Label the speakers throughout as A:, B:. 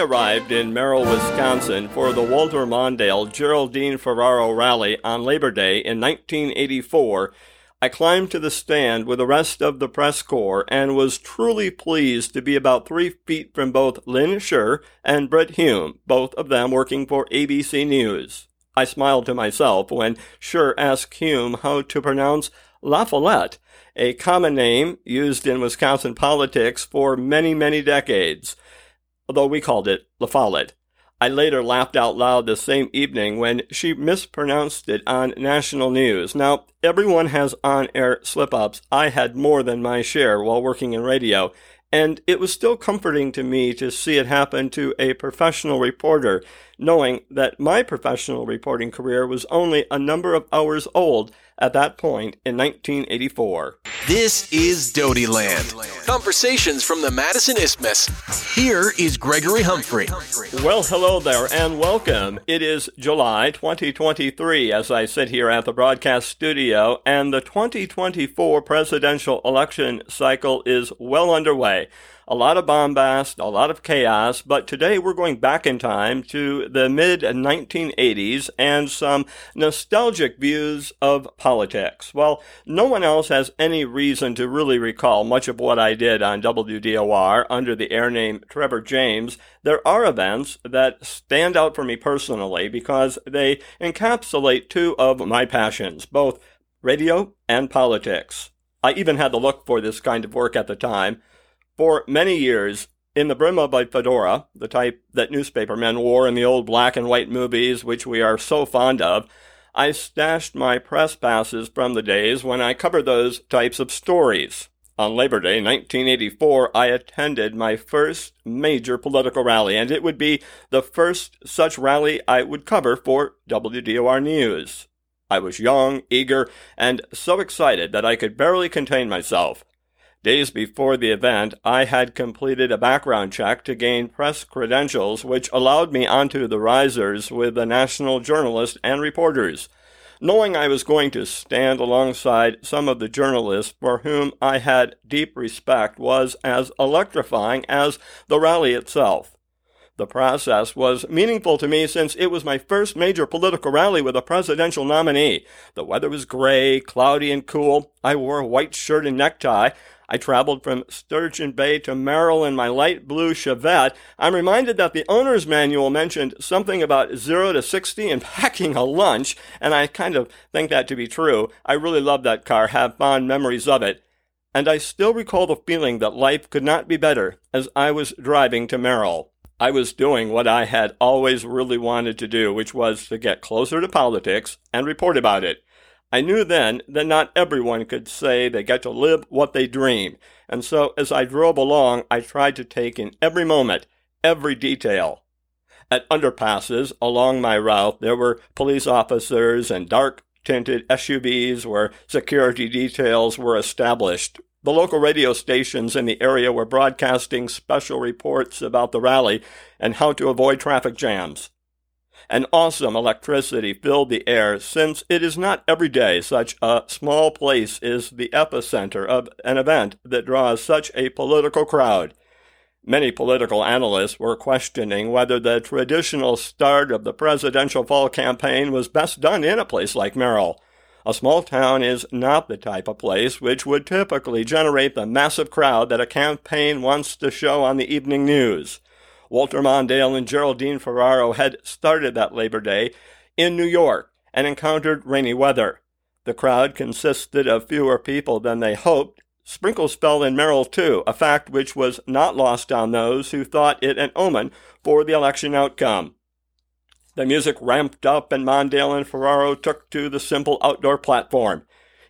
A: arrived in Merrill, Wisconsin for the Walter Mondale Geraldine Ferraro rally on Labor Day in 1984, I climbed to the stand with the rest of the press corps and was truly pleased to be about three feet from both Lynn Sherr and Brit Hume, both of them working for ABC News. I smiled to myself when Sherr asked Hume how to pronounce La Follette, a common name used in Wisconsin politics for many, many decades, although we called it La Follette. I later laughed out loud the same evening when she mispronounced it on national news. Now, everyone has on air slip ups. I had more than my share while working in radio, and it was still comforting to me to see it happen to a professional reporter, knowing that my professional reporting career was only a number of hours old at that point in 1984.
B: This is Doty Land. Conversations from the Madison Isthmus. Here is Gregory Humphrey.
A: Well, hello there and welcome. It is July 2023 as I sit here at the broadcast studio, and the 2024 presidential election cycle is well underway a lot of bombast, a lot of chaos, but today we're going back in time to the mid 1980s and some nostalgic views of politics. Well, no one else has any reason to really recall much of what I did on WDOR under the air name Trevor James. There are events that stand out for me personally because they encapsulate two of my passions, both radio and politics. I even had to look for this kind of work at the time. For many years, in the brim of a fedora, the type that newspapermen wore in the old black and white movies which we are so fond of, I stashed my press passes from the days when I covered those types of stories. On Labor Day 1984, I attended my first major political rally, and it would be the first such rally I would cover for WDOR News. I was young, eager, and so excited that I could barely contain myself. Days before the event, I had completed a background check to gain press credentials, which allowed me onto the risers with the national journalists and reporters. Knowing I was going to stand alongside some of the journalists for whom I had deep respect was as electrifying as the rally itself. The process was meaningful to me since it was my first major political rally with a presidential nominee. The weather was gray, cloudy, and cool. I wore a white shirt and necktie. I traveled from Sturgeon Bay to Merrill in my light blue Chevette. I'm reminded that the owner's manual mentioned something about 0 to 60 and packing a lunch, and I kind of think that to be true. I really love that car, have fond memories of it. And I still recall the feeling that life could not be better as I was driving to Merrill. I was doing what I had always really wanted to do, which was to get closer to politics and report about it. I knew then that not everyone could say they get to live what they dream, and so as I drove along, I tried to take in every moment, every detail. At underpasses along my route, there were police officers and dark tinted SUVs where security details were established. The local radio stations in the area were broadcasting special reports about the rally and how to avoid traffic jams. An awesome electricity filled the air since it is not every day such a small place is the epicenter of an event that draws such a political crowd. Many political analysts were questioning whether the traditional start of the presidential fall campaign was best done in a place like Merrill. A small town is not the type of place which would typically generate the massive crowd that a campaign wants to show on the evening news. Walter Mondale and Geraldine Ferraro had started that Labor Day in New York and encountered rainy weather. The crowd consisted of fewer people than they hoped. Sprinkles fell in Merrill, too, a fact which was not lost on those who thought it an omen for the election outcome. The music ramped up, and Mondale and Ferraro took to the simple outdoor platform.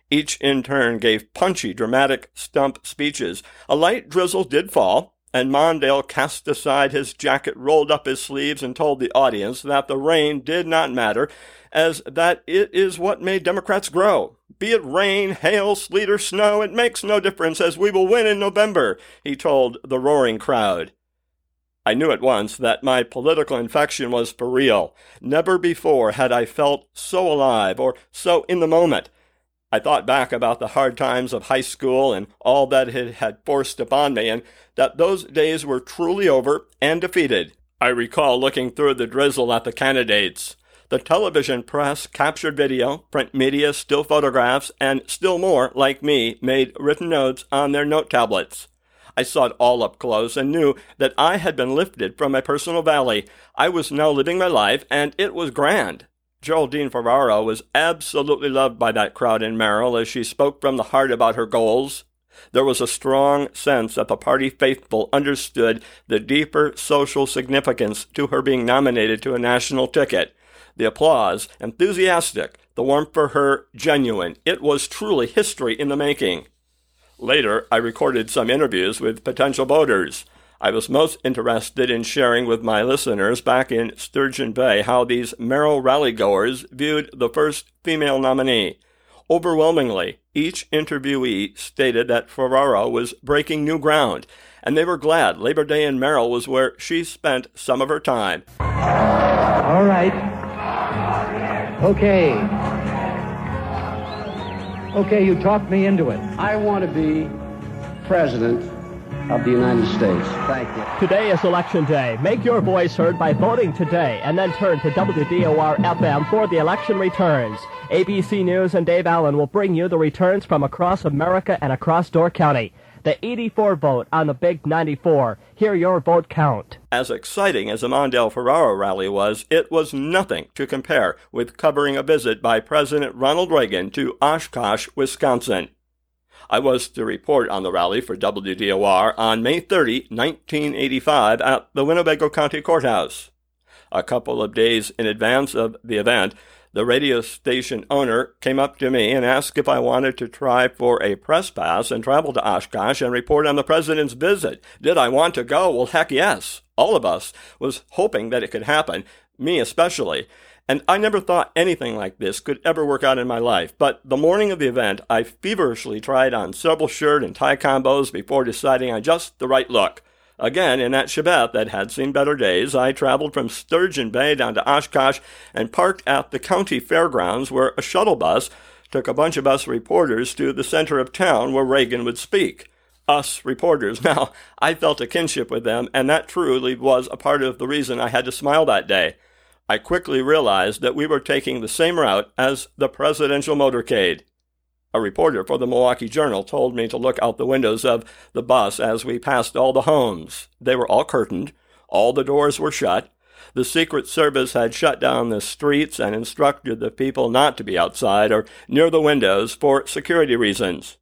A: Each in turn gave punchy, dramatic stump speeches. A light drizzle did fall, and Mondale cast aside his jacket, rolled up his sleeves, and told the audience that the rain did not matter, as that it is what made Democrats grow. Be it rain, hail, sleet, or snow, it makes no difference, as we will win in November, he told the roaring crowd. I knew at once that my political infection was for real. Never before had I felt so alive or so in the moment. I thought back about the hard times of high school and all that it had forced upon me, and that those days were truly over and defeated. I recall looking through the drizzle at the candidates. The television press captured video, print media, still photographs, and still more, like me, made written notes on their note tablets. I saw it all up close and knew that I had been lifted from my personal valley. I was now living my life, and it was grand. Geraldine Ferraro was absolutely loved by that crowd in Merrill as she spoke from the heart about her goals. There was a strong sense that the party faithful understood the deeper social significance to her being nominated to a national ticket. The applause, enthusiastic, the warmth for her, genuine. It was truly history in the making. Later, I recorded some interviews with potential voters. I was most interested in sharing with my listeners back in Sturgeon Bay how these Merrill rallygoers viewed the first female nominee. Overwhelmingly, each interviewee stated that Ferraro was breaking new ground, and they were glad Labor Day in Merrill was where she spent some of her time.
C: All right. Okay. Okay, you talked me into it.
D: I want to be president of the United States. Thank you.
E: Today is election day. Make your voice heard by voting today and then turn to WDOR FM for the election returns. ABC News and Dave Allen will bring you the returns from across America and across Door County the 84 vote on the Big 94. Hear your vote count.
A: As exciting as the Mondale Ferraro rally was, it was nothing to compare with covering a visit by President Ronald Reagan to Oshkosh, Wisconsin. I was to report on the rally for WDOR on May 30, 1985, at the Winnebago County Courthouse. A couple of days in advance of the event, the radio station owner came up to me and asked if I wanted to try for a press pass and travel to Oshkosh and report on the president's visit. Did I want to go? Well, heck yes. All of us was hoping that it could happen, me especially. And I never thought anything like this could ever work out in my life. But the morning of the event, I feverishly tried on several shirt and tie combos before deciding on just the right look. Again, in that Chevette that had seen better days, I traveled from Sturgeon Bay down to Oshkosh and parked at the county fairgrounds where a shuttle bus took a bunch of us reporters to the center of town where Reagan would speak. Us reporters. Now, I felt a kinship with them, and that truly was a part of the reason I had to smile that day. I quickly realized that we were taking the same route as the presidential motorcade. A reporter for the Milwaukee Journal told me to look out the windows of the bus as we passed all the homes. They were all curtained, all the doors were shut. The Secret Service had shut down the streets and instructed the people not to be outside or near the windows for security reasons.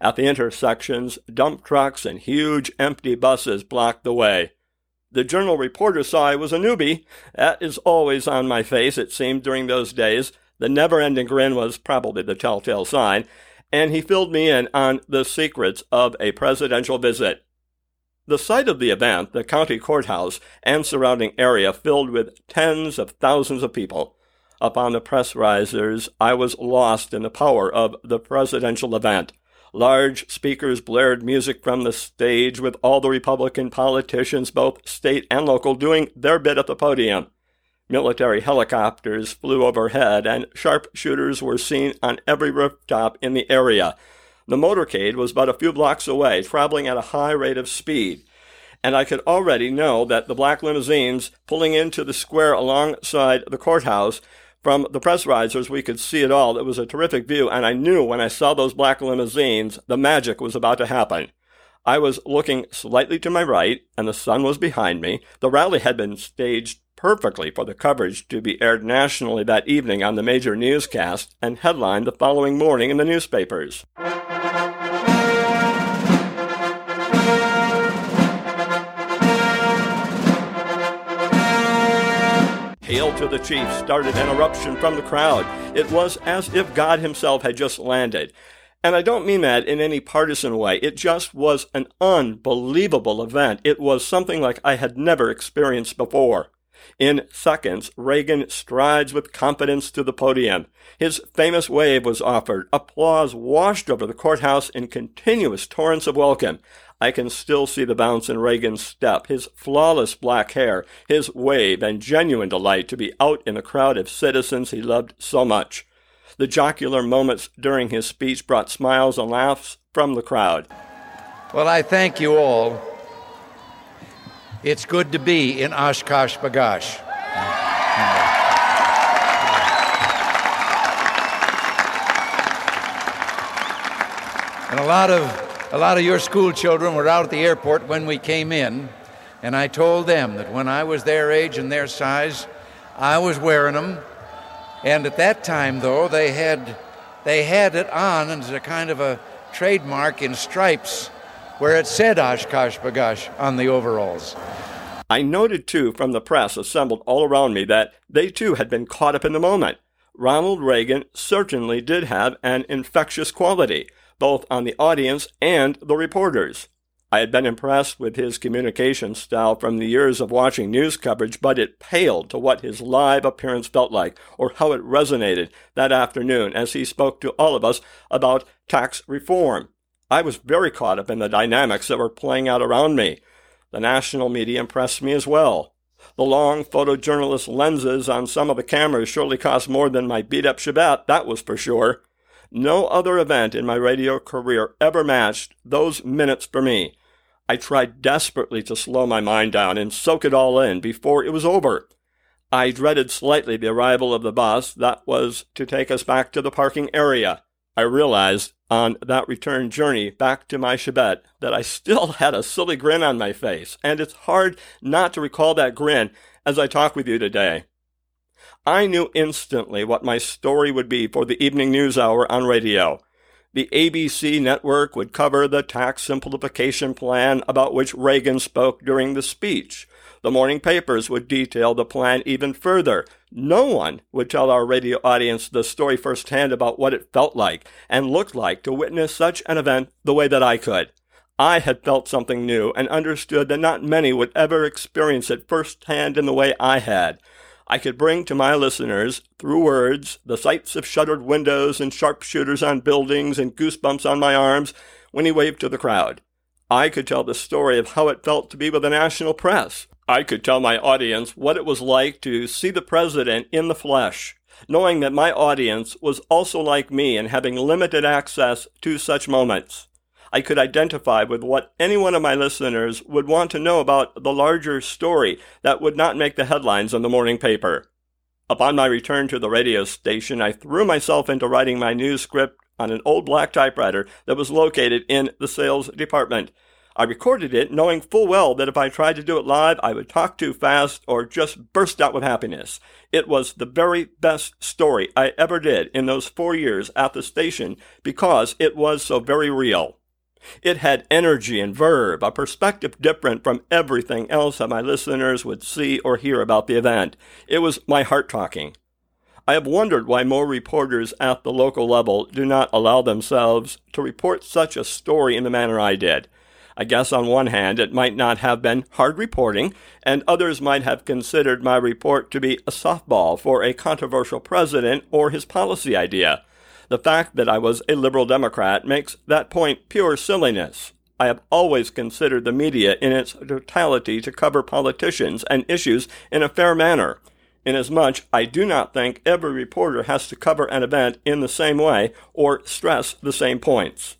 A: At the intersections, dump trucks and huge empty buses blocked the way. The journal reporter saw I was a newbie. That is always on my face, it seemed, during those days. The never ending grin was probably the telltale sign, and he filled me in on the secrets of a presidential visit. The site of the event, the county courthouse and surrounding area, filled with tens of thousands of people. Upon the press risers, I was lost in the power of the presidential event. Large speakers blared music from the stage, with all the Republican politicians, both state and local, doing their bit at the podium. Military helicopters flew overhead, and sharpshooters were seen on every rooftop in the area. The motorcade was but a few blocks away, traveling at a high rate of speed. And I could already know that the black limousines pulling into the square alongside the courthouse from the press risers, we could see it all. It was a terrific view, and I knew when I saw those black limousines, the magic was about to happen. I was looking slightly to my right, and the sun was behind me. The rally had been staged perfectly for the coverage to be aired nationally that evening on the major newscast and headlined the following morning in the newspapers. Hail to the Chief started an eruption from the crowd. It was as if God Himself had just landed. And I don't mean that in any partisan way. It just was an unbelievable event. It was something like I had never experienced before. In seconds, Reagan strides with confidence to the podium. His famous wave was offered. Applause washed over the courthouse in continuous torrents of welcome. I can still see the bounce in Reagan's step, his flawless black hair, his wave, and genuine delight to be out in the crowd of citizens he loved so much. The jocular moments during his speech brought smiles and laughs from the crowd.
F: Well, I thank you all It's good to be in Oshkosh B'gosh. And a lot of a lot of your school children were out at the airport when we came in, and I told them that when I was their age and their size, I was wearing them. And at that time, though, they had they had it on as a kind of a trademark in stripes, where it said Oshkosh B'gosh on the overalls.
A: I noted too from the press assembled all around me that they too had been caught up in the moment. Ronald Reagan certainly did have an infectious quality both on the audience and the reporters. I had been impressed with his communication style from the years of watching news coverage, but it paled to what his live appearance felt like, or how it resonated that afternoon as he spoke to all of us about tax reform. I was very caught up in the dynamics that were playing out around me. The national media impressed me as well. The long photojournalist lenses on some of the cameras surely cost more than my beat up Chevette, that was for sure. No other event in my radio career ever matched those minutes for me. I tried desperately to slow my mind down and soak it all in before it was over. I dreaded slightly the arrival of the bus that was to take us back to the parking area. I realized on that return journey back to my Chevette that I still had a silly grin on my face, and it's hard not to recall that grin as I talk with you today. I knew instantly what my story would be for the evening news hour on radio. The ABC network would cover the tax simplification plan about which Reagan spoke during the speech. The morning papers would detail the plan even further. No one would tell our radio audience the story firsthand about what it felt like and looked like to witness such an event the way that I could. I had felt something new and understood that not many would ever experience it firsthand in the way I had. I could bring to my listeners, through words, the sights of shuttered windows and sharpshooters on buildings and goosebumps on my arms when he waved to the crowd. I could tell the story of how it felt to be with the national press. I could tell my audience what it was like to see the president in the flesh, knowing that my audience was also like me and having limited access to such moments. I could identify with what any one of my listeners would want to know about the larger story that would not make the headlines in the morning paper. Upon my return to the radio station, I threw myself into writing my news script on an old black typewriter that was located in the sales department. I recorded it knowing full well that if I tried to do it live, I would talk too fast or just burst out with happiness. It was the very best story I ever did in those four years at the station because it was so very real. It had energy and verve, a perspective different from everything else that my listeners would see or hear about the event. It was my heart talking. I have wondered why more reporters at the local level do not allow themselves to report such a story in the manner I did. I guess on one hand it might not have been hard reporting, and others might have considered my report to be a softball for a controversial president or his policy idea. The fact that I was a liberal Democrat makes that point pure silliness. I have always considered the media in its totality to cover politicians and issues in a fair manner. Inasmuch, I do not think every reporter has to cover an event in the same way or stress the same points.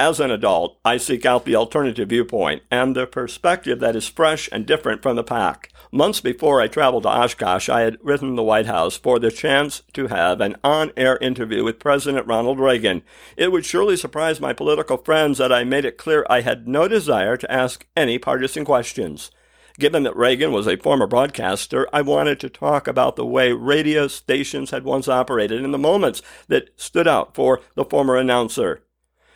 A: As an adult, I seek out the alternative viewpoint and the perspective that is fresh and different from the pack. Months before I traveled to Oshkosh, I had written the White House for the chance to have an on air interview with President Ronald Reagan. It would surely surprise my political friends that I made it clear I had no desire to ask any partisan questions. Given that Reagan was a former broadcaster, I wanted to talk about the way radio stations had once operated and the moments that stood out for the former announcer.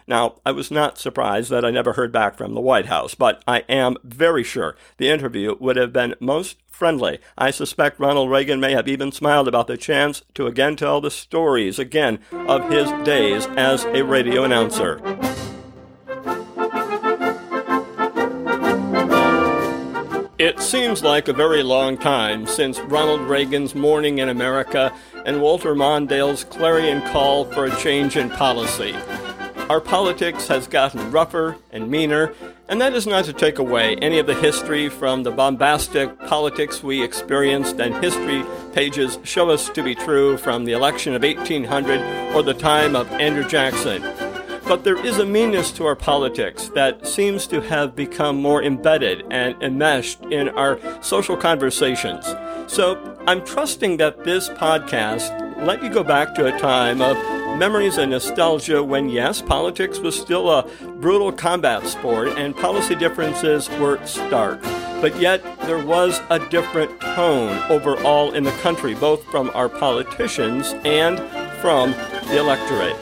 A: Now, I was not surprised that I never heard back from the White House, but I am very sure the interview would have been most friendly. I suspect Ronald Reagan may have even smiled about the chance to again tell the stories again of his days as a radio announcer. It seems like a very long time since Ronald Reagan's Morning in America and Walter Mondale's clarion call for a change in policy. Our politics has gotten rougher and meaner, and that is not to take away any of the history from the bombastic politics we experienced and history pages show us to be true from the election of 1800 or the time of Andrew Jackson. But there is a meanness to our politics that seems to have become more embedded and enmeshed in our social conversations. So I'm trusting that this podcast let you go back to a time of memories and nostalgia when, yes, politics was still a brutal combat sport and policy differences were stark. But yet, there was a different tone overall in the country, both from our politicians and from the electorate.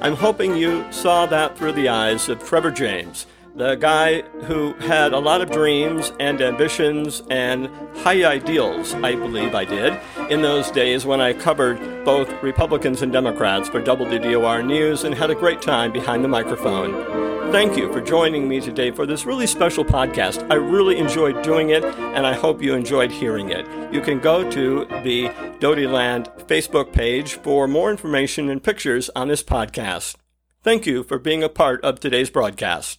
A: I'm hoping you saw that through the eyes of Trevor James, the guy who had a lot of dreams and ambitions and high ideals, I believe I did, in those days when I covered both Republicans and Democrats for WDOR News and had a great time behind the microphone. Thank you for joining me today for this really special podcast. I really enjoyed doing it, and I hope you enjoyed hearing it. You can go to the Dotyland Facebook page for more information and pictures on this podcast. Thank you for being a part of today's broadcast.